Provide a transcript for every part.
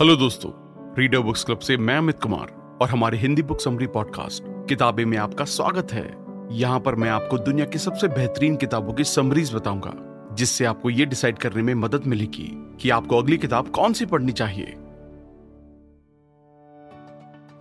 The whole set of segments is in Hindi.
हेलो दोस्तों रीडर बुक्स क्लब से मैं अमित कुमार और हमारे हिंदी बुक समरी पॉडकास्ट किताबें में आपका स्वागत है। यहाँ पर मैं आपको दुनिया की सबसे बेहतरीन किताबों की समरीज बताऊँगा, जिससे आपको ये डिसाइड करने में मदद मिलेगी कि आपको अगली किताब कौन सी पढ़नी चाहिए।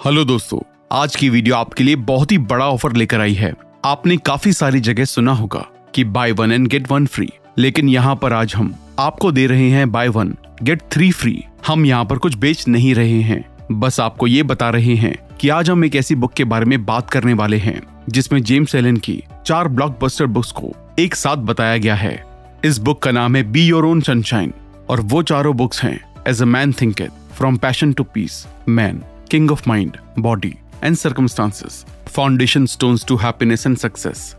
हेलो दोस्तों, आज की वीडियो आपके लिए बहुत ही बड़ा ऑफ़र लेकर आई है। आपने काफ़ी सारी जगह सुना होगा कि buy one and get one free लेकिन यहाँ पर आज हम आपको दे रहे हैं buy one get three free हम यहाँ पर कुछ बेच नहीं रहे हैं। बस आपको ये बता रहे हैं कि आज हम एक ऐसी बुक के बारे में बात करने वाले हैं जिसमें जेम्स एलन की चार ब्लॉकबस्टर बुक्स को एक साथ बताया गया है। इस बुक का नाम है बी योर ओन सनशाइन और वो चारों बुक्स हैं as a man thinketh from passion to peace man king of mind body and circumstances foundation stones to happiness and success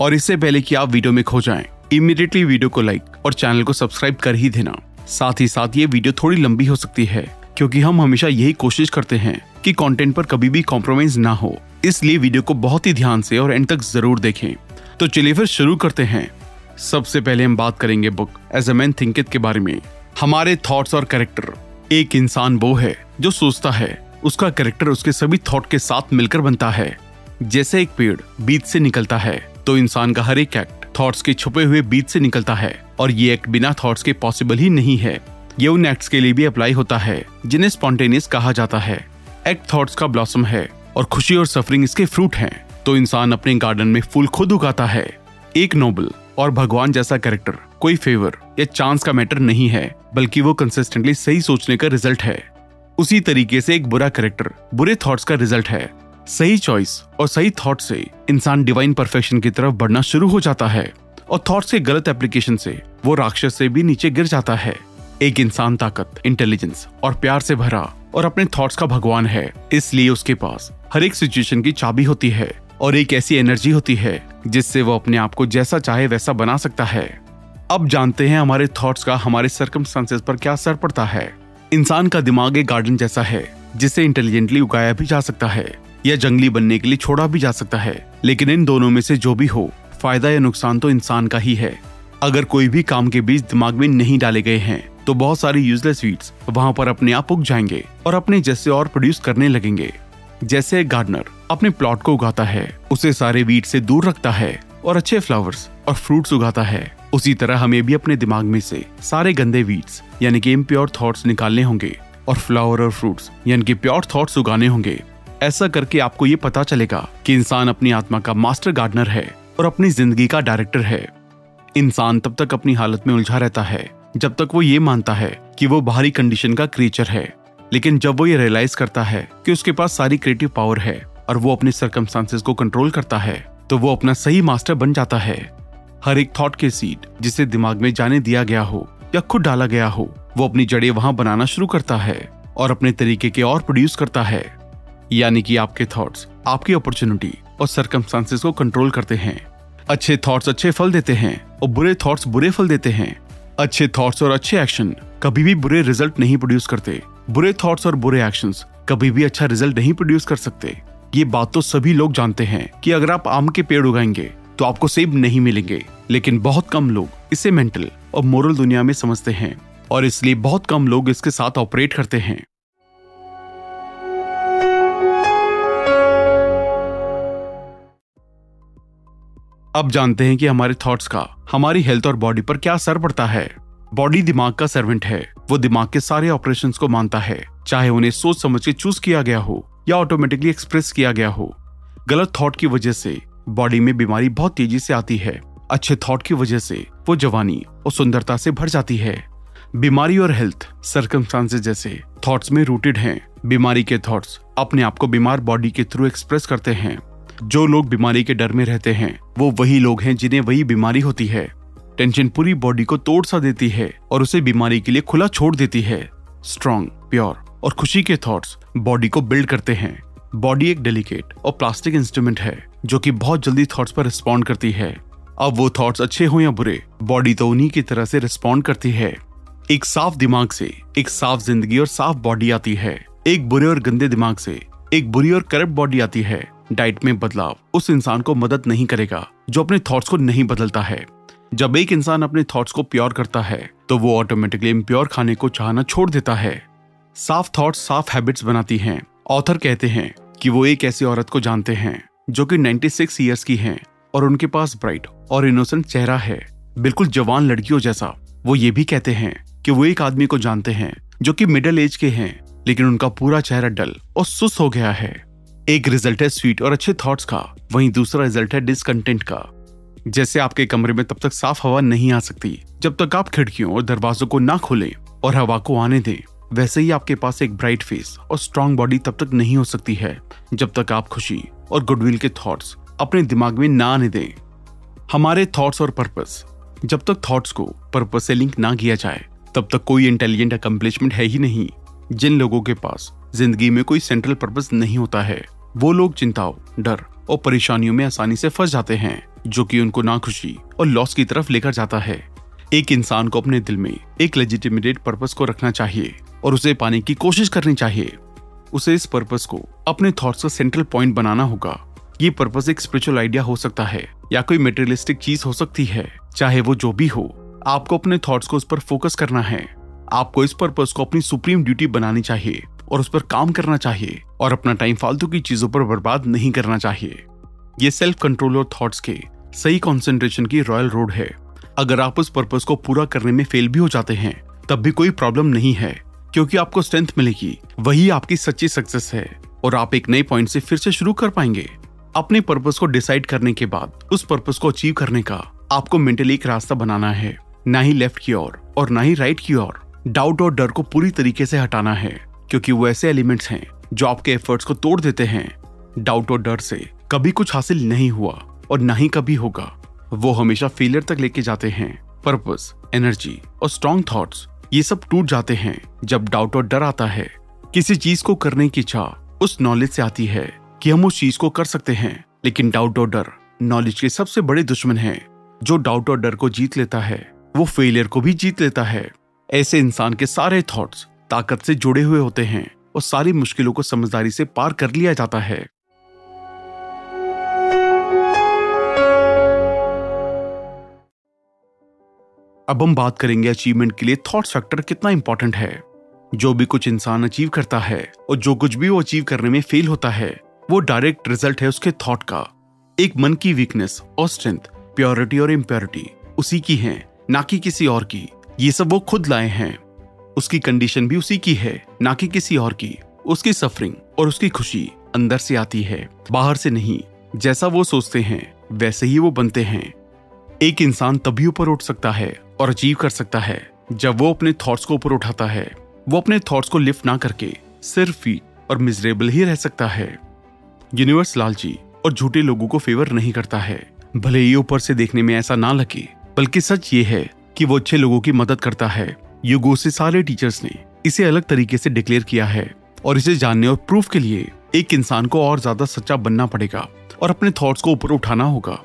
और इससे पहले कि आप वीडियो में खो जाएँ, इमीडिएटली वीडियो को लाइक और चैनल को सब्सक्राइब कर ही देना। साथ ही साथ ये वीडियो थोड़ी लंबी हो सकती है, क्योंकि हम हमेशा यही कोशिश करते हैं कि कंटेंट पर कभी भी कॉम्प्रोमाइज ना हो। इसलिए वीडियो को बहुत ही ध्यान से और एंड तक ज़रूर देखें। तो चलिए फिर शुरू करते हैं। सबसे पहले हम बात करेंगे book as a man thinketh के बारे में। हमारे थॉट्स और कैरेक्टर एक इंसान वो है जो सोचता है, उसका कैरेक्टर उसके सभी थॉट के साथ मिलकर बनता है। जैसे एक पेड़ बीज से निकलता है तो इंसान का हर एक एक्ट थॉट्स के छुपे हुए बीच से निकलता है और ये एक्ट बिना थॉट्स के पॉसिबल ही नहीं है। ये उन एक्ट्स के लिए भी अप्लाई होता है, जिन्हें स्पॉन्टेनियस कहा जाता है। एक्ट थॉट्स का ब्लॉसम है और खुशी और सफरिंग इसके फ्रूट हैं। तो इंसान अपने गार्डन में फूल खुद उगाता है। एक नोबल और भगवान जैसा कैरेक्टर कोई फेवर या चांस का मैटर नहीं है, बल्कि वो कंसिस्टेंटली सही सोचने का रिज़ल्ट है। उसी तरीके से एक बुरा कैरेक्टर बुरे थॉट्स का रिज़ल्ट है। सही चॉइस और सही थॉट से इंसान डिवाइन परफेक्शन की तरफ़ बढ़ना शुरू हो जाता है और थॉट्स के गलत एप्लीकेशन से वो राक्षस से भी नीचे गिर जाता है। एक इंसान ताकत इंटेलिजेंस और प्यार से भरा और अपने थॉट्स का भगवान है, इसलिए उसके पास हर एक सिचुएशन की चाबी होती है और एक ऐसी एनर्जी होती है जिससे वो अपने आप को जैसा चाहे वैसा बना सकता है। अब जानते हैं हमारे थॉट्स का हमारे सर्कमस्टांसेस पर क्या असर पड़ता है। इंसान का दिमाग एक गार्डन जैसा है, जिसे इंटेलिजेंटली उगाया भी जा सकता है। या जंगली बनने के लिए छोड़ा भी जा सकता है, लेकिन इन दोनों में से जो भी हो, फ़ायदा या नुकसान तो इंसान का ही है। अगर कोई भी काम के बीच दिमाग में नहीं डाले गए हैं तो बहुत सारी यूजलेस वीड्स वहाँ पर अपने आप उग जाएँगे और अपने जैसे और प्रोड्यूस करने लगेंगे। जैसे एक गार्डनर अपने प्लॉट को उगाता है, उसे सारे वीड से दूर रखता है और अच्छे फ्लावर्स और फ्रूट्स उगाता है। उसी तरह हमें भी अपने दिमाग में से सारे गंदे वीट्स यानी कि इम्प्योर थॉट्स निकालने होंगे और फ्लावर और फ्रूट्स यानी कि प्योर थॉट्स उगाने होंगे। ऐसा करके आपको ये पता चलेगा कि इंसान अपनी आत्मा का मास्टर गार्डनर है और अपनी ज़िंदगी का डायरेक्टर है। इंसान तब तक अपनी हालत में उलझा रहता है, जब तक वो ये मानता है कि वो बाहरी कंडीशन का क्रिएचर है। लेकिन जब वो ये रियलाइज़ करता है कि उसके पास सारी क्रिएटिव पावर है और वो अपने सरकमस्टांसेस को कंट्रोल करता है तो वो अपना सही मास्टर बन जाता है। हर एक थॉट के सीड जिसे दिमाग में जाने दिया गया हो या खुद डाला गया हो, वो अपनी जड़ें वहाँ बनाना शुरू करता है और अपने तरीके के और प्रोड्यूस करता है। यानी कि आपके थॉट्स आपकी अपॉर्चुनिटी और सरकमस्टांसेस को कंट्रोल करते हैं। अच्छे थॉट्स अच्छे फल देते हैं और बुरे थॉट्स बुरे फल देते हैं। अच्छे थॉट्स और अच्छे एक्शन कभी भी बुरे रिज़ल्ट नहीं प्रोड्यूस करते। बुरे थॉट्स और बुरे एक्शंस कभी भी अच्छा रिज़ल्ट नहीं प्रोड्यूस कर सकते। ये बात तो सभी लोग जानते हैं कि अगर आप आम के पेड़ उगाएँगे तो आपको सेब नहीं मिलेंगे। लेकिन बहुत कम लोग इसे मेंटल और मोरल दुनिया में समझते हैं और इसलिए बहुत कम लोग इसके साथ ऑपरेट करते हैं। अब जानते हैं कि हमारे थॉट्स का, हमारी हेल्थ और बॉडी पर क्या असर पड़ता है। बॉडी दिमाग का सर्वेंट है। वो दिमाग के सारे ऑपरेशंस को मानता है। चाहे उन्हें सोच समझ के चूज़ किया गया हो या ऑटोमेटिकली एक्सप्रेस किया गया हो। गलत थॉट की वजह से बॉडी में बीमारी बहुत तेज़ी से आती है। अच्छे थॉट की वजह से वो जवानी और सुंदरता से भर जाती है। बीमारी और हेल्थ सर्कमस्टांसेस जैसे थॉट्स में रूटेड हैं। बीमारी के थॉट्स अपने आप को बीमार बॉडी के थ्रू एक्सप्रेस करते हैं। जो लोग बीमारी के डर में रहते हैं, वो वही लोग हैं जिन्हें वही बीमारी होती है। टेंशन पूरी बॉडी को तोड़ सा देती है और उसे बीमारी के लिए खुला छोड़ देती है। स्ट्रॉन्ग प्योर और खुशी के थॉट्स बॉडी को बिल्ड करते हैं। बॉडी एक डेलिकेट और प्लास्टिक इंस्ट्रूमेंट है, जो कि बहुत जल्दी थॉट्स पर रिस्पॉन्ड करती है। अब वो थॉट्स अच्छे हो या बुरे बॉडी तो उन्हीं की तरह से रिस्पॉन्ड करती है। एक साफ़ दिमाग से एक साफ़ ज़िंदगी और साफ़ बॉडी आती है। एक बुरे और गंदे दिमाग से एक बुरी और करप्ट बॉडी आती है। डाइट में बदलाव उस इंसान को मदद नहीं करेगा, जो अपने थॉट्स को नहीं बदलता है। जब एक इंसान अपने थॉट्स को प्योर करता है तो वो ऑटोमेटिकली इम्प्योर खाने को चाहना छोड़ देता है। साफ़ थॉट्स साफ़ हैबिट्स बनाती हैं। ऑथर कहते हैं कि वो एक ऐसी औरत को जानते हैं, जो कि 96 इयर्स की हैं और उनके पास ब्राइट और इनोसेंट चेहरा है। बिल्कुल जवान लड़कियों जैसा, वो ये भी कहते हैं कि वो एक आदमी को जानते हैं, जो कि मिडिल एज के हैं, लेकिन उनका पूरा चेहरा डल और सुस्त हो गया है। एक रिज़ल्ट है स्वीट और अच्छे थॉट्स का, वहीं दूसरा रिज़ल्ट है डिसकंटेंट का। जैसे आपके कमरे में तब तक साफ़ हवा नहीं आ सकती, जब तक आप खिड़कियों और दरवाजों को ना खोलें और हवा को आने दें, वैसे ही आपके पास एक ब्राइट फेस और स्ट्रांग बॉडी तब तक नहीं हो सकती है, जब तक आप खुशी और गुडविल के थॉट्स अपने दिमाग में ना आने दें। हमारे थॉट्स और पर्पस जब तक थॉट्स को पर्पस से लिंक ना किया जाए, तब तक कोई इंटेलिजेंट अकम्पलिशमेंट है ही नहीं, जिन लोगों के पास ज़िंदगी में कोई सेंट्रल पर्पस नहीं होता है। वो लोग चिंताओं, डर और परेशानियों में आसानी से फंस जाते हैं, जो कि उनको ना खुशी और लॉस की तरफ़ लेकर जाता है। एक इंसान को अपने दिल में एक लेजिटिमेटेड पर्पस को रखना चाहिए और उसे पाने की कोशिश करनी चाहिए। उसे इस पर्पस को अपने थॉट्स का सेंट्रल पॉइंट बनाना होगा। ये पर्पस एक स्पिरिचुअल आइडिया हो सकता है या कोई मेटेरियलिस्टिक चीज़ हो सकती है, चाहे वो जो भी हो। आपको अपने थॉट्स को उस पर फोकस करना है। आपको इस पर्पस को अपनी सुप्रीम ड्यूटी बनानी चाहिए और उस पर काम करना चाहिए। और अपना टाइम फालतू की चीज़ों पर बर्बाद नहीं करना चाहिए। ये सेल्फ कंट्रोल और थॉट्स के सही कंसंट्रेशन की रॉयल रोड है। अगर आप उस पर्पस को पूरा करने में फेल भी हो जाते हैं, तब भी कोई प्रॉब्लम नहीं है, क्योंकि आपको स्ट्रेंथ मिलेगी। वही आपकी सच्ची सक्सेस है और आप एक नए पॉइंट से फिर से शुरू कर पाएँगे। अपने पर्पस को डिसाइड करने के बाद, उस पर्पस को अचीव करने का आपको मेंटली एक रास्ता बनाना है। ना ही लेफ़्ट की ओर और ना ही राइट की ओर। डाउट और डर को पूरी तरीके से हटाना है, क्योंकि वो ऐसे एलिमेंट्स हैं जो आपके एफर्ट्स को तोड़ देते हैं। डाउट और डर से कभी कुछ हासिल नहीं हुआ और ना ही कभी होगा। वो हमेशा फेलियर तक लेके जाते हैं। पर्पस एनर्जी और स्ट्रॉन्ग थॉट्स ये सब टूट जाते हैं जब डाउट और डर आता है। किसी चीज़ को करने की इच्छा उस नॉलेज से आती है कि हम उस चीज़ को कर सकते हैं। लेकिन डाउट और डर नॉलेज के सबसे बड़े दुश्मन हैं। जो डाउट और डर को जीत लेता है, वो फेलियर को भी जीत लेता है। ऐसे इंसान के सारे थॉट्स ताकत से जुड़े हुए होते हैं। और सारी मुश्किलों को समझदारी से पार कर लिया जाता है। अब हम बात करेंगे अचीवमेंट के लिए थॉट फैक्टर कितना इंपॉर्टेंट है। जो भी कुछ इंसान अचीव करता है और जो कुछ भी वो अचीव करने में फेल होता है, वो डायरेक्ट रिज़ल्ट है उसके थॉट का। एक मन की वीकनेस और स्ट्रेंथ प्योरिटी और इम्प्योरिटी उसी की है, ना कि किसी और की। ये सब वो खुद लाए हैं। उसकी कंडीशन भी उसी की है, ना कि किसी और की। उसकी सफरिंग और उसकी खुशी अंदर से आती है, बाहर से नहीं। जैसा वो सोचते हैं, वैसे ही वो बनते हैं। एक इंसान तभी ऊपर उठ सकता है और अचीव कर सकता है, जब वो अपने थॉट्स को ऊपर उठाता है। वो अपने थॉट्स को लिफ्ट ना करके, सिर्फ़ ही और मिजरेबल ही रह सकता है। यूनिवर्स लालची और झूठे लोगों को फेवर नहीं करता है। भले ही ऊपर से देखने में ऐसा ना लगे, बल्कि सच ये है कि वो अच्छे लोगों की मदद करता है। युगो से सारे टीचर्स ने इसे अलग तरीके से डिक्लेयर किया है और इसे जानने और प्रूफ के लिए एक इंसान को और ज़्यादा सच्चा बनना पड़ेगा और अपने थॉट्स को ऊपर उठाना होगा।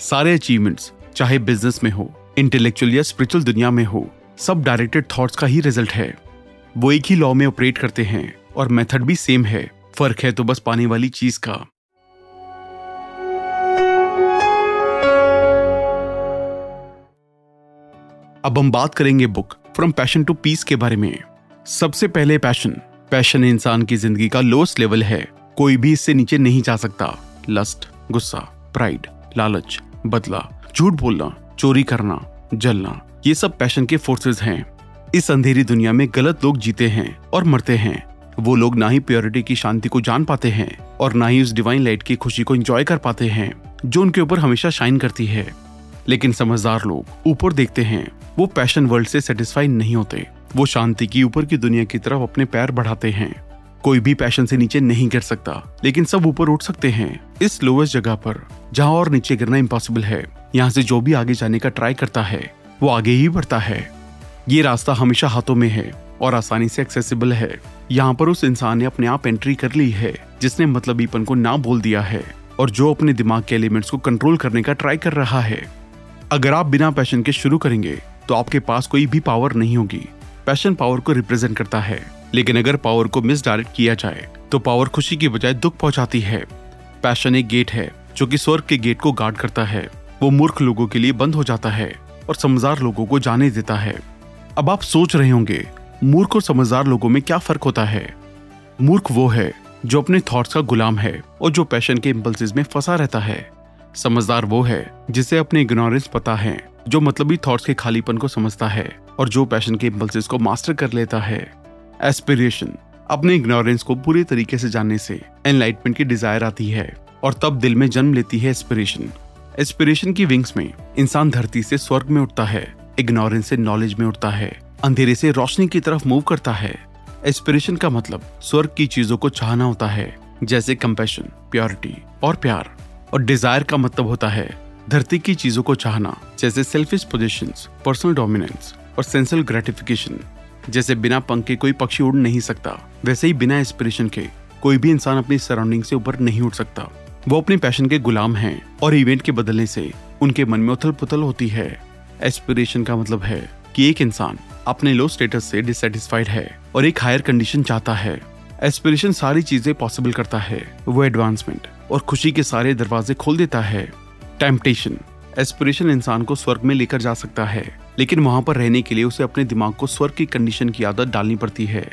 सारे अचीवमेंट्स चाहे बिज़नेस में हो इंटेलेक्चुअल या स्पिरिचुअल दुनिया में हो, सब डायरेक्टेड थॉट्स का ही रिज़ल्ट है। वो एक ही लॉ में ऑपरेट करते हैं और मेथड भी सेम है। फ़र्क है तो बस पाने वाली चीज़ का। अब हम बात करेंगे book from passion to peace के बारे में। सबसे पहले पैशन पैशन इंसान की ज़िंदगी का लोएस्ट लेवल है। कोई भी इससे नीचे नहीं जा सकता। लस्ट गुस्सा प्राइड लालच, बदला, झूठ बोलना, चोरी करना, जलना, ये सब पैशन के फोर्सेस हैं। इस अंधेरी दुनिया में गलत लोग जीते हैं और मरते हैं। वो लोग ना ही प्योरिटी की शांति को जान पाते हैं और ना ही उस डिवाइन लाइट की खुशी को एंजॉय कर पाते हैं, जो उनके ऊपर हमेशा शाइन करती है। लेकिन समझदार लोग ऊपर देखते हैं। वो पैशन वर्ल्ड से सेटिस्फाई नहीं होते। वो शांति की ऊपर की दुनिया की तरफ़ अपने पैर बढ़ाते हैं। कोई भी पैशन से नीचे नहीं गिर सकता, लेकिन सब ऊपर उठ सकते हैं, इस लोवेस्ट जगह पर, जहाँ और नीचे गिरना इम्पॉसिबल है। यहाँ से जो भी आगे जाने का ट्राई करता है, वो आगे ही बढ़ता है। ये रास्ता हमेशा हाथों में है और आसानी से एक्सेसिबल है। यहाँ पर उस इंसान ने अपने आप एंट्री कर ली है, जिसने मतलबीपन को ना बोल दिया है और जो अपने दिमाग के एलिमेंट्स को कंट्रोल करने का ट्राई कर रहा है। अगर आप बिना पैशन के शुरू करेंगे तो आपके पास कोई भी पावर नहीं होगी। पैशन पावर को रिप्रेजेंट करता है। लेकिन अगर पावर को मिस डायरेक्ट किया जाए तो पावर खुशी की बजाय दुख पहुंचाती है। पैशन एक गेट है, जो कि स्वर्ग के गेट को गार्ड करता है। वो मूर्ख लोगों के लिए बंद हो जाता है और समझदार लोगों को जाने देता है। अब आप सोच रहे होंगे, मूर्ख और समझदार लोगों में क्या फ़र्क होता है? मूर्ख वो है, जो अपने थॉट्स का गुलाम है और जो पैशन के इम्पल्सिस में फंसा रहता है। समझदार वो है, जिसे अपने इग्नोरेंस पता है। जो मतलबी थॉट्स के खालीपन को समझता है और जो पैशन के इम्पल्सिस को मास्टर कर लेता है। एस्पिरेशन अपने इग्नोरेंस को पूरे तरीके से जानने से एनलाइटमेंट की डिज़ायर आती है और तब दिल में जन्म लेती है एस्पिरेशन एस्पिरेशन की विंग्स में इंसान धरती से स्वर्ग में उठता है इग्नोरेंस से नॉलेज में उठता है, अंधेरे से रोशनी की तरफ़ मूव करता है। एस्पिरेशन का मतलब स्वर्ग की चीज़ों को चाहना होता है, जैसे कंपेशन प्योरिटी और प्यार। और डिज़ायर का मतलब होता है धरती की चीज़ों को चाहना, जैसे सेल्फिश पोजिशन पर्सनल डोमिनेंस और सेंसुअल ग्रेटिफिकेशन जैसे बिना पंख के कोई पक्षी उड़ नहीं सकता, वैसे ही बिना एस्पिरेशन के कोई भी इंसान अपनी सराउंडिंग से ऊपर नहीं उठ सकता। वो अपने पैशन के गुलाम हैं और इवेंट के बदलने से उनके मन में उथल पुथल होती है। एस्पिरेशन का मतलब है कि एक इंसान अपने लो स्टेटस से डिससेटिस्फाइड है और एक हायर कंडीशन चाहता है। एस्पिरेशन सारी चीज़ें पॉसिबल करता है। वो एडवांसमेंट और खुशी के सारे दरवाजे खोल देता है। टेम्पटेशन एस्पिरेशन इंसान को स्वर्ग में लेकर जा सकता है, लेकिन वहाँ पर रहने के लिए उसे अपने दिमाग को स्वर्ग की कंडीशन की आदत डालनी पड़ती है।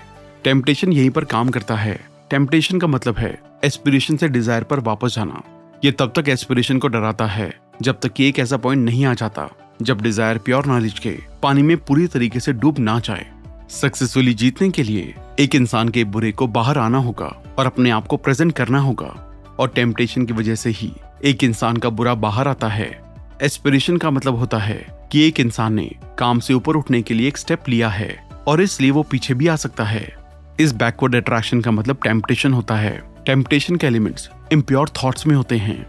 टेम्पटेशन यहीं पर काम करता है। टेम्पटेशन का मतलब है एस्पिरेशन से डिज़ायर पर वापस जाना। ये तब तक एस्पिरेशन को डराता है, जब तक कि एक ऐसा पॉइंट नहीं आ जाता, जब डिज़ायर प्योर नॉलेज के पानी में पूरी तरीके से डूब ना जाए। सक्सेसफुली जीतने के लिए एक इंसान के बुरे को बाहर आना होगा और अपने आप को प्रेजेंट करना होगा। और टेम्पटेशन की वजह से ही एक इंसान का बुरा बाहर आता है। एस्पिरेशन का मतलब होता है कि एक इंसान ने काम से ऊपर उठने के लिए एक स्टेप लिया है और इसलिए वो पीछे भी आ सकता है। इस बैकवर्ड अट्रैक्शन का मतलब टेम्पटेशन होता है। टेम्पटेशन के एलिमेंट्स इम्प्योर थॉट्स में होते हैं।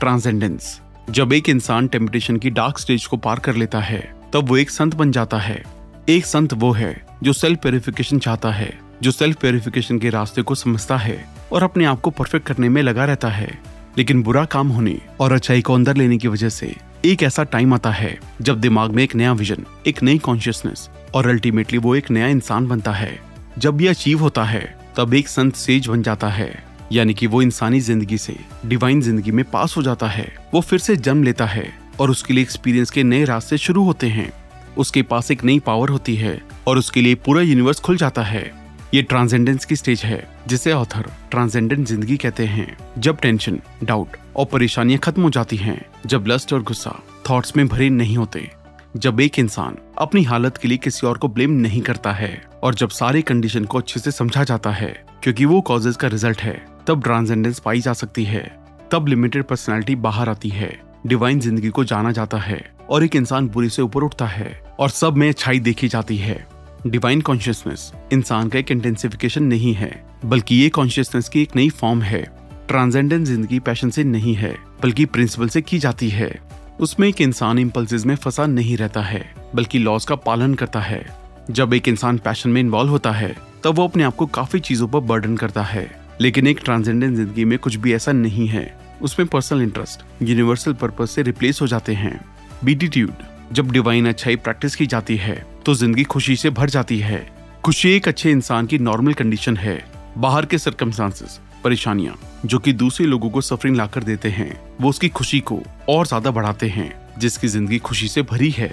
ट्रांसेंडेंस जब एक इंसान टेम्पटेशन की डार्क स्टेज को पार कर लेता है, तब वो एक संत बन जाता है। एक संत वो है जो सेल्फ प्योरिफिकेशन चाहता है। जो सेल्फ प्योरिफिकेशन के रास्ते को समझता है और अपने आप को परफेक्ट करने में लगा रहता है। लेकिन बुरा काम होने और अच्छाई को अंदर लेने की वजह से एक ऐसा टाइम आता है जब दिमाग में एक नया विजन एक नई कॉन्शियसनेस और अल्टीमेटली वो एक नया इंसान बनता है। जब ये अचीव होता है, तब एक संत सेज बन जाता है। यानी कि वो इंसानी ज़िंदगी से डिवाइन ज़िंदगी में पास हो जाता है। वो फिर से जन्म लेता है और उसके लिए एक्सपीरियंस के नए रास्ते शुरू होते हैं। उसके पास एक नई पावर होती है और उसके लिए पूरा यूनिवर्स खुल जाता है। ये ट्रांसेंडेंस की स्टेज है, जिसे ऑथर ट्रांसेंडेंट ज़िंदगी कहते हैं। जब टेंशन डाउट और परेशानियाँ खत्म हो जाती हैं, जब लस्ट और गुस्सा थॉट्स में भरे नहीं होते, जब एक इंसान अपनी हालत के लिए किसी और को ब्लेम नहीं करता है और जब सारे कंडीशन को अच्छे से समझा जाता है, क्योंकि वो कॉजेज का रिज़ल्ट है, तब ट्रांसेंडेंस पाई जा सकती है। तब लिमिटेड पर्सनैलिटी बाहर आती है डिवाइन ज़िंदगी को जाना जाता है और एक इंसान बुरी से ऊपर उठता है और सब में अच्छाई देखी जाती है। डिवाइन कॉन्शियसनेस इंसान का एक इंटेंसिफिकेशन नहीं है, बल्कि ये कॉन्शियसनेस की एक नई फॉर्म है। ट्रांसेंडेंट ज़िंदगी पैशन से नहीं है, बल्कि प्रिंसिपल से की जाती है। उसमें एक इंसान इम्पल्सिस में फंसा नहीं रहता है, बल्कि लॉज का पालन करता है। जब एक इंसान पैशन में इन्वॉल्व होता है, तब वो अपने आप को काफ़ी चीज़ों पर बर्डन करता है। लेकिन एक ट्रांसेंडेंट ज़िंदगी में कुछ भी ऐसा नहीं है। उसमें पर्सनल इंटरेस्ट यूनिवर्सल पर्पज से रिप्लेस हो जाते हैं। बीटीट्यूड जब डिवाइन अच्छाई प्रैक्टिस की जाती है तो ज़िंदगी खुशी से भर जाती है। खुशी एक अच्छे इंसान की नॉर्मल कंडीशन है। बाहर के सरकमस्टांसेस परेशानियाँ, जो कि दूसरे लोगों को सफरिंग लाकर देते हैं, वो उसकी खुशी को और ज़्यादा बढ़ाते हैं, जिसकी ज़िंदगी खुशी से भरी है।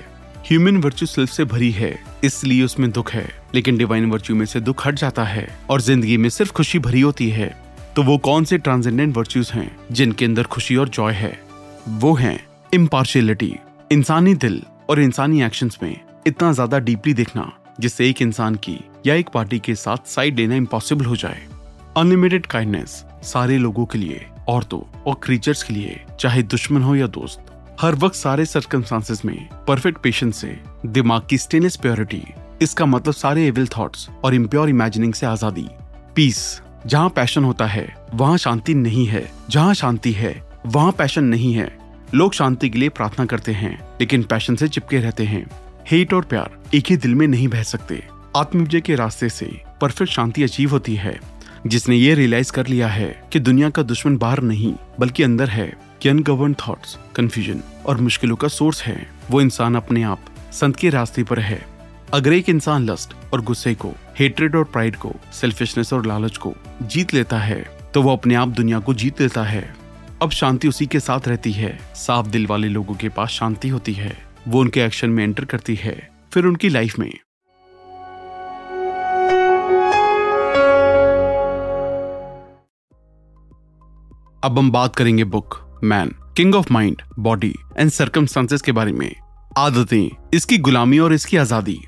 ह्यूमन वर्च्यू सेल्फ से भरी है, इसलिए उसमें दुख है। लेकिन डिवाइन वर्च्यू में से दुख हट जाता है और ज़िंदगी में सिर्फ़ खुशी भरी होती है। तो वो कौन से ट्रांसेंडेंट वर्च्यूज हैं, जिनके अंदर खुशी और जॉय है? वो हैं इम्पार्शियलिटी इंसानी दिल और इंसानी एक्शंस में। इतना ज़्यादा डीपली देखना जिससे एक इंसान की या एक पार्टी के साथ साइड लेना इम्पॉसिबल हो जाए। अनलिमिटेड काइंडनेस सारे लोगों के लिए, औरतों और क्रीचर्स के लिए, चाहे दुश्मन हो या दोस्त, हर वक्त सारे सर्कमस्टांसेस में परफेक्ट पेशेंस से, दिमाग की स्टेनलेस प्योरिटी इसका मतलब सारे एविल थॉट्स और इम्प्योर इमेजिनिंग से आज़ादी। पीस जहाँ पैशन होता है, वहाँ शांति नहीं है। जहाँ शांति है, वहाँ पैशन नहीं है। लोग शांति के लिए प्रार्थना करते हैं, लेकिन पैशन से चिपके रहते हैं। हेट और प्यार एक ही दिल में नहीं बह सकते। आत्मविजय के रास्ते से परफेक्ट शांति अचीव होती है। जिसने ये रियलाइज़ कर लिया है कि दुनिया का दुश्मन बाहर नहीं, बल्कि अंदर है, कि अनगवर्न थॉट्स कंफ्यूजन और मुश्किलों का सोर्स है। वो इंसान अपने आप संत के रास्ते पर है। अगर एक इंसान लस्ट और गुस्से को हेट्रेड और प्राइड को सेल्फिशनेस और लालच को जीत लेता है तो वो अपने आप दुनिया को जीत लेता है। अब शांति उसी के साथ रहती है। साफ़ दिल वाले लोगों के पास शांति होती है। वो उनके एक्शन में एंटर करती है, फिर उनकी लाइफ में। अब हम बात करेंगे book man king of mind body and circumstances के बारे में। आदतें, इसकी गुलामी और इसकी आज़ादी।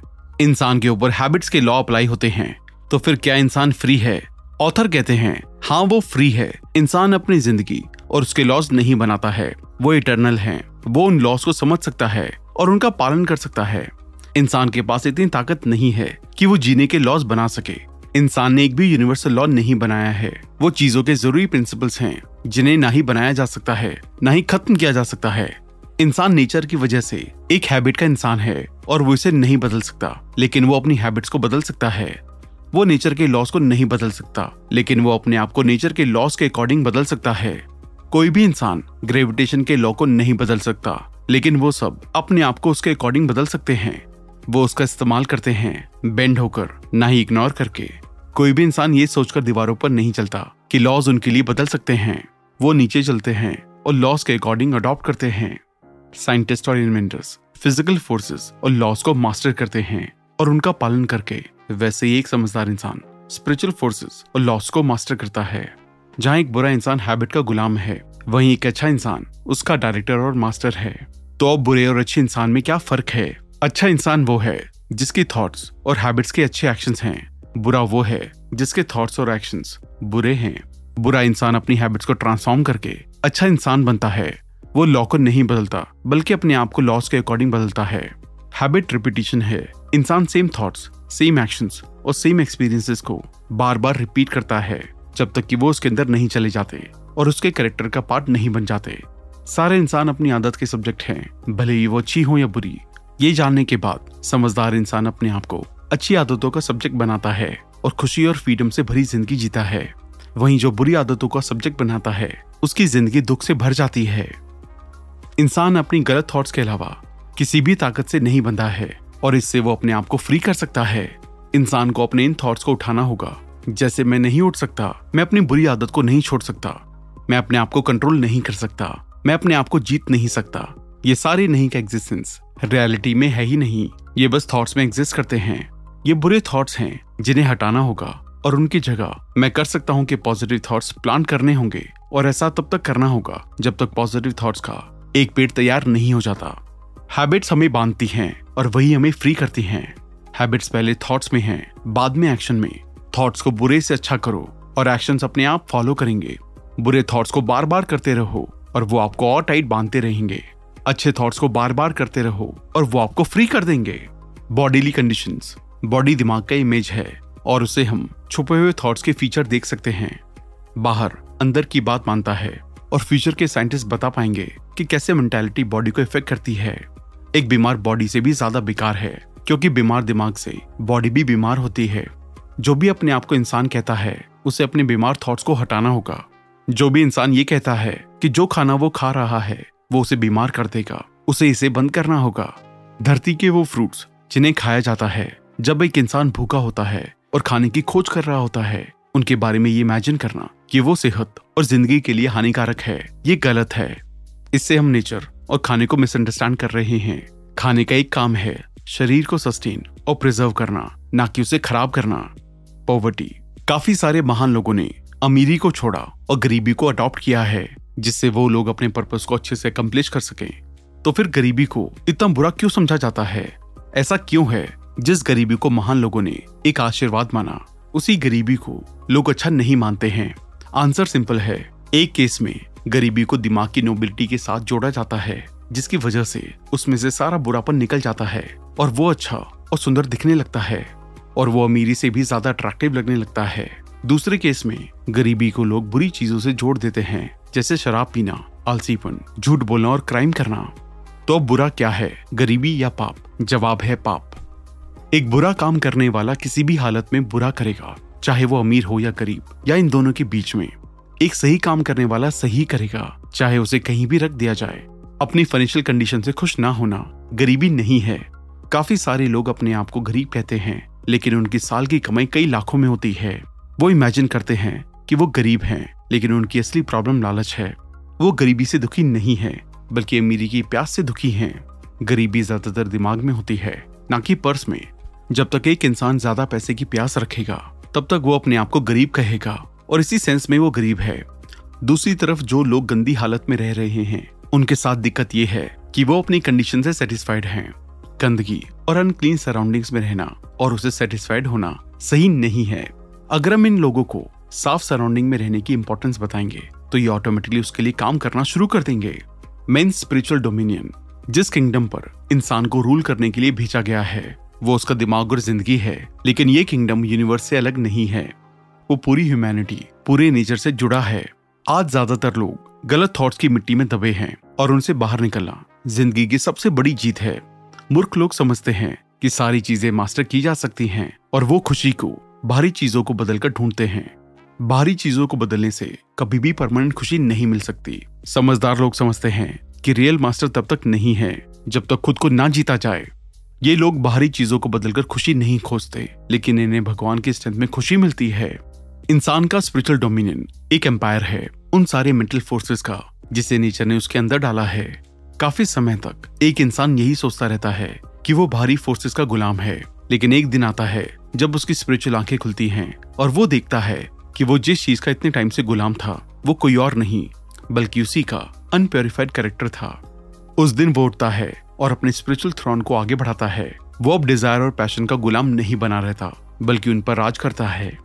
इंसान के ऊपर हैबिट्स के लॉ अप्लाई होते हैं तो फिर क्या इंसान फ्री है? ऑथर कहते हैं हाँ वो फ्री है। इंसान अपनी ज़िंदगी और उसके लॉज नहीं बनाता है, वो इटर्नल है। वो उन लॉस को समझ सकता है। और उनका पालन कर सकता है। इंसान के पास इतनी ताकत नहीं है कि वो जीने के लॉस बना सके। इंसान ने एक भी यूनिवर्सल लॉ नहीं बनाया है। वो चीज़ों के ज़रूरी प्रिंसिपल्स हैं, जिन्हें ना ही बनाया जा सकता है, ना ही खत्म किया जा सकता है। इंसान नेचर की वजह से एक हैबिट का इंसान है और वो इसे नहीं बदल सकता, लेकिन वो अपनी हैबिट्स को बदल सकता है। वो नेचर के लॉस को नहीं बदल सकता, लेकिन वो अपने आप को नेचर के लॉस के अकॉर्डिंग बदल सकता है। कोई भी इंसान ग्रेविटेशन के लॉ को नहीं बदल सकता। लेकिन वो सब अपने आप को उसके अकॉर्डिंग बदल सकते हैं। वो उसका इस्तेमाल करते हैं बेंड होकर, ना ही इग्नोर करके। कोई भी इंसान ये सोचकर दीवारों पर नहीं चलता कि लॉज उनके लिए बदल सकते हैं। वो नीचे चलते हैं और लॉस के अकॉर्डिंग अडॉप्ट करते हैं। साइंटिस्ट और इन्वेंटर्स फ़िज़िकल फोर्सेस और लॉस को मास्टर करते हैं और उनका पालन करके वैसे ही एक समझदार इंसान स्पिरिचुअल फोर्सेस और लॉस को मास्टर करता है। जहाँ एक बुरा इंसान हैबिट का गुलाम है, वहीं एक अच्छा इंसान उसका डायरेक्टर और मास्टर है। तो बुरे और अच्छे इंसान में क्या फ़र्क है? अच्छा इंसान वो है, जिसकी थॉट्स और हैबिट्स के अच्छे एक्शंस हैं। बुरा वो है, जिसके थॉट्स और एक्शंस बुरे हैं। बुरा इंसान अपनी हैबिट्स को ट्रांसफॉर्म करके अच्छा इंसान बनता है। वो लॉ को नहीं बदलता, बल्कि अपने आप को लॉस के अकॉर्डिंग बदलता है। हैबिट रिपीटिशन है। इंसान सेम थॉट्स सेम एक्शंस और सेम एक्सपीरियंसेस को बार बार रिपीट करता है, जब तक कि वो उसके अंदर नहीं चले जाते और उसके करेक्टर का पार्ट नहीं बन जाते। सारे इंसान अपनी आदत के सब्जेक्ट हैं, भले ही वो अच्छी हो या बुरी। ये जानने के बाद, समझदार इंसान अपने आप को अच्छी आदतों का सब्जेक्ट बनाता है और खुशी और फ्रीडम से भरी ज़िंदगी जीता है। वहीं जो बुरी आदतों का सब्जेक्ट बनाता है, उसकी ज़िंदगी दुख से भर जाती है। इंसान अपनी गलत थॉट्स के अलावा किसी भी ताकत से नहीं बंधा है और इससे वो अपने आप को फ्री कर सकता है। इंसान को अपने इन थॉट्स को उठाना होगा। जैसे मैं नहीं उठ सकता, मैं अपनी बुरी आदत को नहीं छोड़ सकता। मैं अपने आप को कंट्रोल नहीं कर सकता। मैं अपने आप को जीत नहीं सकता। ये सारे नहीं का एग्जिस्टेंस रियलिटी में है ही नहीं। ये बस थॉट्स में एग्जिस्ट करते हैं। ये बुरे थॉट्स हैं, जिन्हें हटाना होगा और उनकी जगह मैं कर सकता हूँ कि पॉजिटिव थॉट्स प्लान करने होंगे और ऐसा तब तक करना होगा जब तक पॉजिटिव थॉट्स का एक पेड़ तैयार नहीं हो जाता। हैबिट्स हमें बांधती हैं और वही हमें फ्री करती हैं। हैबिट्स पहले थॉट्स में हैं, बाद में एक्शन में। थॉट्स को बुरे से अच्छा करो और एक्शंस अपने आप फॉलो करेंगे। बुरे थॉट्स को बार बार करते रहो। और वो आपको और टाइट बांधते रहेंगे। अच्छे थॉट्स को बार बार करते रहो और वो आपको फ्री कर देंगे। बॉडीली कंडीशन बॉडी दिमाग का इमेज है और उसे हम छुपे हुए थॉट्स के फीचर देख सकते हैं। बाहर, अंदर की बात मानता है और फ्यूचर के साइंटिस्ट बता पाएँगे कि कैसे मेंटालिटी बॉडी को इफ़ेक्ट करती है। एक बीमार बॉडी से भी ज़्यादा बेकार है, क्योंकि बीमार दिमाग से बॉडी भी बीमार होती है। जो भी अपने आप को इंसान कहता है, उसे अपने बीमार थॉट्स को हटाना होगा। जो भी इंसान ये कहता है कि जो खाना वो खा रहा है, वो उसे बीमार कर देगा। उसे इसे बंद करना होगा। धरती के वो फ्रूट्स जिन्हें खाया जाता है, जब एक इंसान भूखा होता है और खाने की खोज कर रहा होता है, उनके बारे में ये इमेजिन करना कि वो सेहत और ज़िंदगी के लिए हानिकारक है। ये गलत है। इससे हम नेचर और खाने को मिसअंडरस्टैंड कर रहे हैं। खाने का एक काम है, शरीर को सस्टेन और प्रिजर्व करना, ना कि उसे खराब करना। पॉवर्टी काफ़ी सारे महान लोगों ने अमीरी को छोड़ा और गरीबी को अडॉप्ट किया है, जिससे वो लोग अपने पर्पज को अच्छे से कंप्लीट कर सके। तो फिर गरीबी को इतना बुरा क्यों समझा जाता है? ऐसा क्यों है? जिस गरीबी को महान लोगों ने एक आशीर्वाद माना, उसी गरीबी को लोग अच्छा नहीं मानते हैं। आंसर सिंपल है। एक केस में गरीबी को दिमाग की नोबिलिटी के साथ जोड़ा जाता है, जिसकी वजह से उसमें से सारा बुरापन निकल जाता है और वो अच्छा और सुंदर दिखने लगता है और वो अमीरी से भी ज़्यादा अट्रैक्टिव लगने लगता है। दूसरे केस में, गरीबी को लोग बुरी चीज़ों से जोड़ देते हैं, जैसे शराब पीना, आलसीपन, झूठ बोलना और क्राइम करना। तो बुरा क्या है, गरीबी या पाप? जवाब है पाप। एक बुरा काम करने वाला किसी भी हालत में बुरा करेगा, चाहे वो अमीर हो या गरीब, या इन दोनों के बीच में। एक सही काम करने वाला सही करेगा, चाहे उसे कहीं भी रख दिया जाए। अपनी फाइनेंशियल कंडीशन से खुश ना होना, गरीबी नहीं है। काफ़ी सारे लोग अपने आप को गरीब कहते हैं, लेकिन उनकी साल की कमाई कई लाखों में होती है। वो इमेजिन करते हैं कि वो गरीब हैं, लेकिन उनकी असली प्रॉब्लम लालच है। वो गरीबी से दुखी नहीं है, बल्कि अमीरी की प्यास से दुखी हैं। गरीबी ज़्यादातर दिमाग में होती है, ना कि पर्स में। जब तक एक इंसान ज़्यादा पैसे की प्यास रखेगा, तब तक वो अपने आप को गरीब कहेगा, और इसी सेंस में वो गरीब है। दूसरी तरफ़ जो लोग गंदी हालत में रह रहे हैं, उनके साथ दिक्कत ये है कि वो अपनी कंडीशन से सेटिस्फाइड हैं। गंदगी और अनक्लीन सराउंडिंग्स में रहना और उसे सेटिस्फाइड होना सही नहीं है। अगर हम इन लोगों को साफ़ सराउंडिंग में रहने की इंपॉर्टेंस बताएँगे तो ये ऑटोमेटिकली उसके लिए काम करना शुरू कर देंगे। मेन स्पिरिचुअल डोमिनियन जिस किंगडम पर इंसान को रूल करने के लिए भेजा गया है, वो उसका दिमाग और ज़िंदगी है, लेकिन ये किंगडम यूनिवर्स से अलग नहीं है। वो पूरी ह्यूमैनिटी पूरे नेचर से जुड़ा है। आज ज़्यादातर लोग गलत थॉट्स की मिट्टी में दबे हैं और उनसे बाहर निकलना ज़िंदगी की सबसे बड़ी जीत है। मूर्ख लोग समझते हैं कि सारी चीज़ें मास्टर की जा सकती हैं और वो खुशी को भारी चीज़ों को बदलकर ढूंढते हैं। बाहरी चीज़ों को बदलने से कभी भी परमानेंट खुशी नहीं मिल सकती। समझदार लोग समझते हैं कि रियल मास्टर तब तक नहीं है जब तक खुद को ना जीता जाए। ये लोग बाहरी चीज़ों को बदलकर खुशी नहीं खोजते, लेकिन इन्हें भगवान की स्ट्रेंथ में खुशी मिलती है। इंसान का स्पिरिचुअल डोमिनियन एक एम्पायर है, उन सारे मेंटल फोर्सेस का, जिसे नेचर ने उसके अंदर डाला है। काफ़ी समय तक एक इंसान यही सोचता रहता है कि वो भारी फोर्सेस का गुलाम है, लेकिन एक दिन आता है जब उसकी स्पिरिचुअल आँखें खुलती हैं और वो देखता है कि वो जिस चीज़ का इतने टाइम से गुलाम था, वो कोई और नहीं, बल्कि उसी का अनप्योरिफाइड कैरेक्टर था। उस दिन वो उठता है और अपने स्पिरिचुअल थ्रोन को आगे बढ़ाता है। वो अब डिज़ायर और पैशन का गुलाम नहीं बना रहता, बल्कि उन पर राज करता है।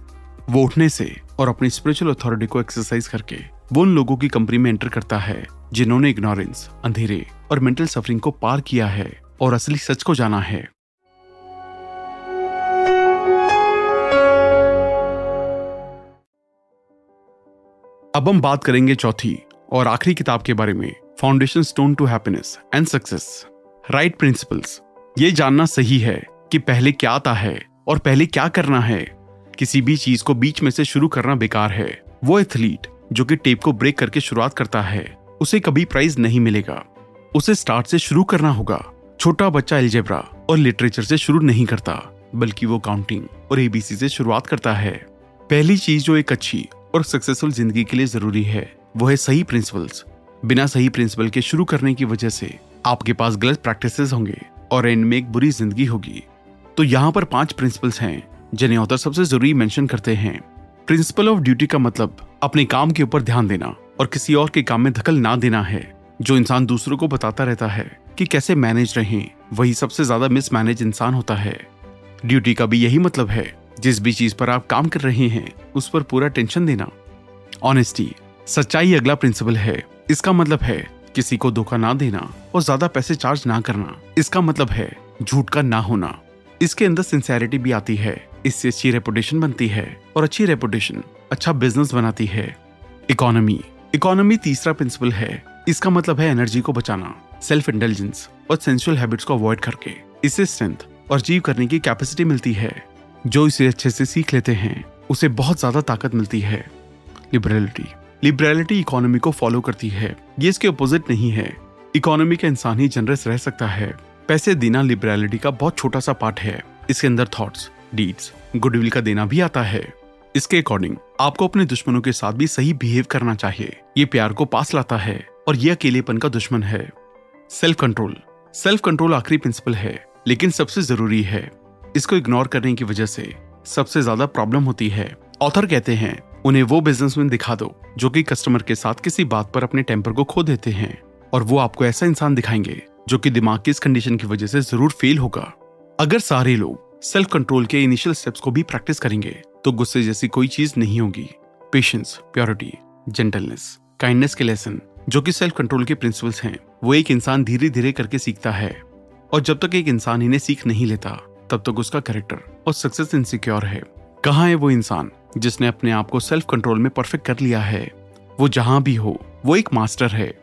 वो उठने से और अपनी स्पिरिचुअल अथॉरिटी को एक्सरसाइज करके वो उन लोगों की कंपनी में एंटर करता है, जिन्होंने इग्नोरेंस अंधेरे और मेंटल सफरिंग को पार किया है और असली सच को जाना है। अब हम बात करेंगे चौथी और आखिरी किताब के बारे में foundation stone to happiness and success right principles ये जानना सही है कि पहले क्या आता है और पहले क्या करना है। किसी भी चीज़ को बीच में से शुरू करना बेकार है। वो एथलीट जो कि टेप को ब्रेक करके शुरुआत करता है, उसे कभी प्राइज नहीं मिलेगा। उसे स्टार्ट से शुरू करना होगा। छोटा बच्चा एल्जेब्रा और लिटरेचर से शुरू नहीं करता, बल्कि वो काउंटिंग और एबीसी से शुरुआत करता है। पहली चीज़ जो एक अच्छी और सक्सेसफुल ज़िंदगी के लिए ज़रूरी है। वो है सही प्रिंसिपल्स बिना सही प्रिंसिपल के शुरू करने की वजह से आपके पास गलत प्रैक्टिसेस होंगे और एंड में एक बुरी ज़िंदगी होगी। तो यहाँ पर पाँच प्रिंसिपल्स हैं, जिन्हें ऑथर सबसे ज़रूरी मेंशन करते हैं। प्रिंसिपल ऑफ़ ड्यूटी का मतलब अपने काम के ऊपर ध्यान देना और किसी और के काम में दखल ना देना है, जो इंसान दूसरों को बताता रहता है कि कैसे मैनेज रहें, वही सबसे ज़्यादा मिसमैनेज इंसान होता है। ड्यूटी का भी यही मतलब है जिस भी चीज़ पर आप काम कर रहे हैं, उस पर पूरा टेंशन देना। ऑनेस्टी सच्चाई अगला प्रिंसिपल है। इसका मतलब है, किसी को धोखा ना देना और ज़्यादा पैसे चार्ज ना करना। इसका मतलब है, झूठ का ना होना। इसके अंदर सिंसेरिटी भी आती है। इससे अच्छी रेपुटेशन बनती है और अच्छी रेपुटेशन अच्छा बिज़नेस बनाती है। इकोनॉमी इकोनॉमी तीसरा प्रिंसिपल है। इसका मतलब है एनर्जी को बचाना सेल्फ इंटेलिजेंस और सेंसुअल हैबिट्स को अवॉइड करके। इससे स्ट्रेंथ और अचीव करने की कैपेसिटी मिलती है। जो इसे अच्छे से सीख लेते हैं, उसे बहुत ज़्यादा ताकत मिलती है। लिबरलिटी लिबरलिटी इकोनॉमी को फॉलो करती है। ये इसके अपोजिट नहीं है। इकोनॉमी का इंसान ही जनरस रह सकता है। पैसे देना लिबरलिटी का बहुत छोटा सा पार्ट है। इसके अंदर थॉट्स डीड्स गुडविल का देना भी आता है। इसके अकॉर्डिंग आपको अपने दुश्मनों के साथ भी सही बिहेव करना चाहिए। ये प्यार को पास लाता है और ये अकेलेपन का दुश्मन है। सेल्फ कंट्रोल सेल्फ कंट्रोल आखिरी प्रिंसिपल है, लेकिन सबसे ज़रूरी है। इसको इग्नोर करने की वजह से सबसे ज़्यादा प्रॉब्लम होती है। ऑथर कहते हैं, उन्हें वो बिजनेसमैन दिखा दो, जो कि कस्टमर के साथ किसी बात पर अपने टेम्पर को खो देते हैं, और वो आपको ऐसा इंसान दिखाएँगे, जो कि दिमाग की इस कंडीशन की वजह से ज़रूर फेल होगा। अगर सारे लोग सेल्फ कंट्रोल के इनिशियल स्टेप्स को भी प्रैक्टिस करेंगे तो गुस्से जैसी कोई चीज़ नहीं होगी। पेशेंस प्योरिटी जेंटलनेस काइंडनेस के लेसन जो कि सेल्फ कंट्रोल के प्रिंसिपल्स हैं, वो एक इंसान धीरे धीरे करके सीखता है, और जब तक एक इंसान इन्हें सीख नहीं लेता तब तक उसका कैरेक्टर और सक्सेस इनसिक्योर है। कहाँ है वो इंसान जिसने अपने आप को सेल्फ कंट्रोल में परफेक्ट कर लिया है? वो जहाँ भी हो, वो एक मास्टर है।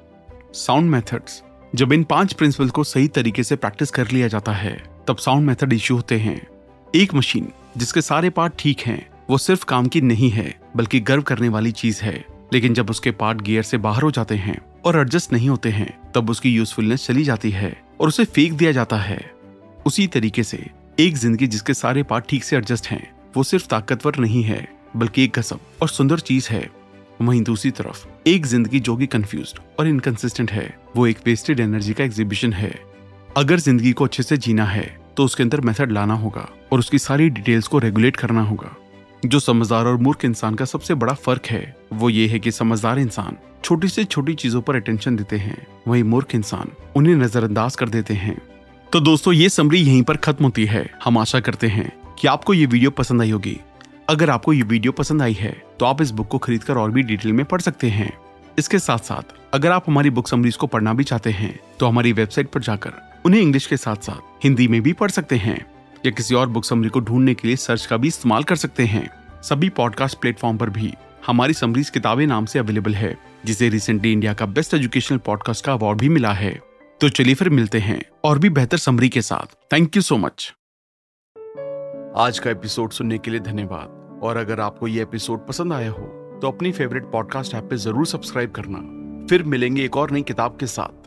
साउंड मेथड्स जब इन पाँच प्रिंसिपल को सही तरीके से प्रैक्टिस कर लिया जाता है, तब साउंड मेथड इश्यू होते हैं। एक मशीन जिसके सारे पार्ट ठीक हैं, वो सिर्फ़ काम की नहीं है, बल्कि गर्व करने वाली चीज़ है। लेकिन जब उसके पार्ट गियर से बाहर हो जाते हैं और एडजस्ट नहीं होते हैं, तब उसकी यूजफुलनेस चली जाती है और उसे फेंक दिया जाता है। उसी तरीके से एक ज़िंदगी जिसके सारे पार्ट ठीक से एडजस्ट हैं, वो सिर्फ़ ताकतवर नहीं है, बल्कि एक कसम और सुंदर चीज़ है। वहीं दूसरी तरफ़, एक ज़िंदगी जो कि कंफ्यूज और इनकंसिस्टेंट है, वो एक वेस्टेड एनर्जी का एग्जीबिशन है। अगर ज़िंदगी को अच्छे से जीना है तो उसके अंदर मेथड लाना होगा और उसकी सारी डिटेल्स को रेगुलेट करना होगा। जो समझदार और मूर्ख इंसान का सबसे बड़ा फ़र्क है, वो ये है कि समझदार इंसान छोटी से छोटी चीज़ों पर अटेंशन देते हैं। वही मूर्ख इंसान उन्हें नजरअंदाज कर देते हैं। तो दोस्तों, ये समरी यहीं पर खत्म होती है। हम आशा करते हैं कि आपको ये वीडियो पसंद आई होगी। अगर आपको ये वीडियो पसंद आई है तो आप इस बुक को खरीद कर और भी डिटेल में पढ़ सकते हैं। इसके साथ साथ अगर आप हमारी बुक समरीज को पढ़ना भी चाहते हैं तो हमारी वेबसाइट पर जाकर उन्हें इंग्लिश के साथ साथ हिंदी में भी पढ़ सकते हैं। या किसी और बुक समरी को ढूँढने के लिए सर्च का भी इस्तेमाल कर सकते हैं। सभी पॉडकास्ट प्लेटफॉर्म पर भी हमारी समरीज किताबें नाम से अवेलेबल है, जिसे रिसेंटली इंडिया का बेस्ट एजुकेशनल पॉडकास्ट का अवार्ड भी मिला है। तो चलिए फिर मिलते हैं और भी बेहतर समरी के साथ। थैंक यू सो मच आज का एपिसोड सुनने के लिए धन्यवाद। और अगर आपको ये एपिसोड पसंद आया हो तो अपनी फेवरेट पॉडकास्ट ऐप पे ज़रूर सब्सक्राइब करना। फिर मिलेंगे एक और नई किताब के साथ।